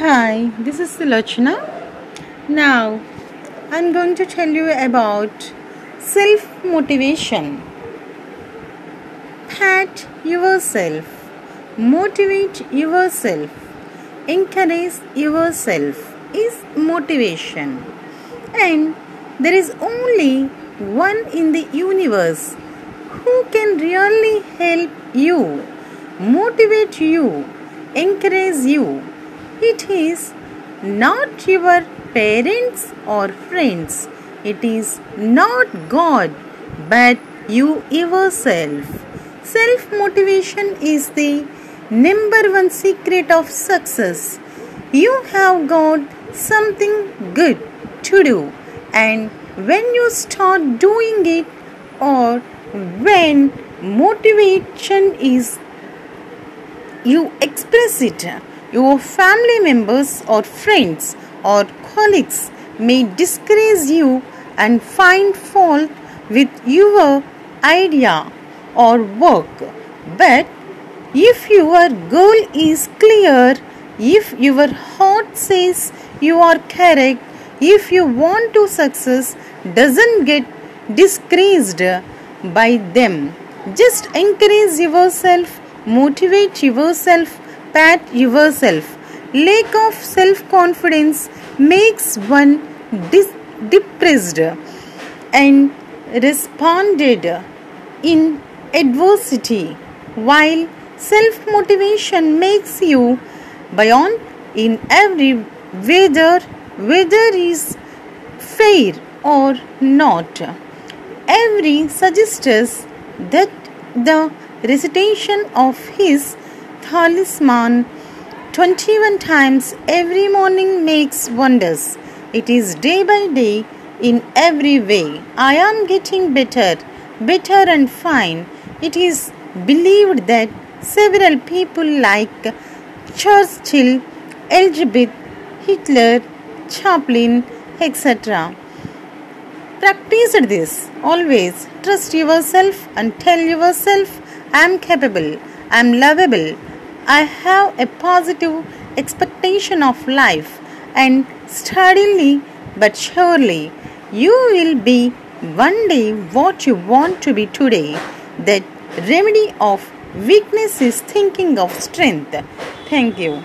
Hi, this is Sulochana. Now, I'm going to tell you about self motivation. Pat yourself, motivate yourself, encourage yourself is motivation. And there is only one in the universe who can really help you, motivate you, encourage you it is not your parents or friends. It is not God, but you yourself. Self motivation is the number one secret of success. You have got something good to do, and when you start doing it, or when motivation is, you express it your family members or friends or colleagues may disgrace you and find fault with your idea or work. But if your goal is clear, if your heart says you are correct, if you want to success, doesn't get disgraced by them. Just encourage yourself, motivate yourself pat yourself. Lack of self confidence makes one dis- depressed and responded in adversity, while self motivation makes you buoyant in every weather, whether is fair or not. Every suggests that the recitation of his talisman 21 times every morning makes wonders. It is day by day in every way. I am getting better, better and fine. It is believed that several people like Churchill, Elizabeth, Hitler, Chaplin, etc. Practice this always. Trust yourself and tell yourself I am capable, I am lovable, I have a positive expectation of life, and steadily but surely you will be one day what you want to be today. That remedy of weakness is thinking of strength. Thank you.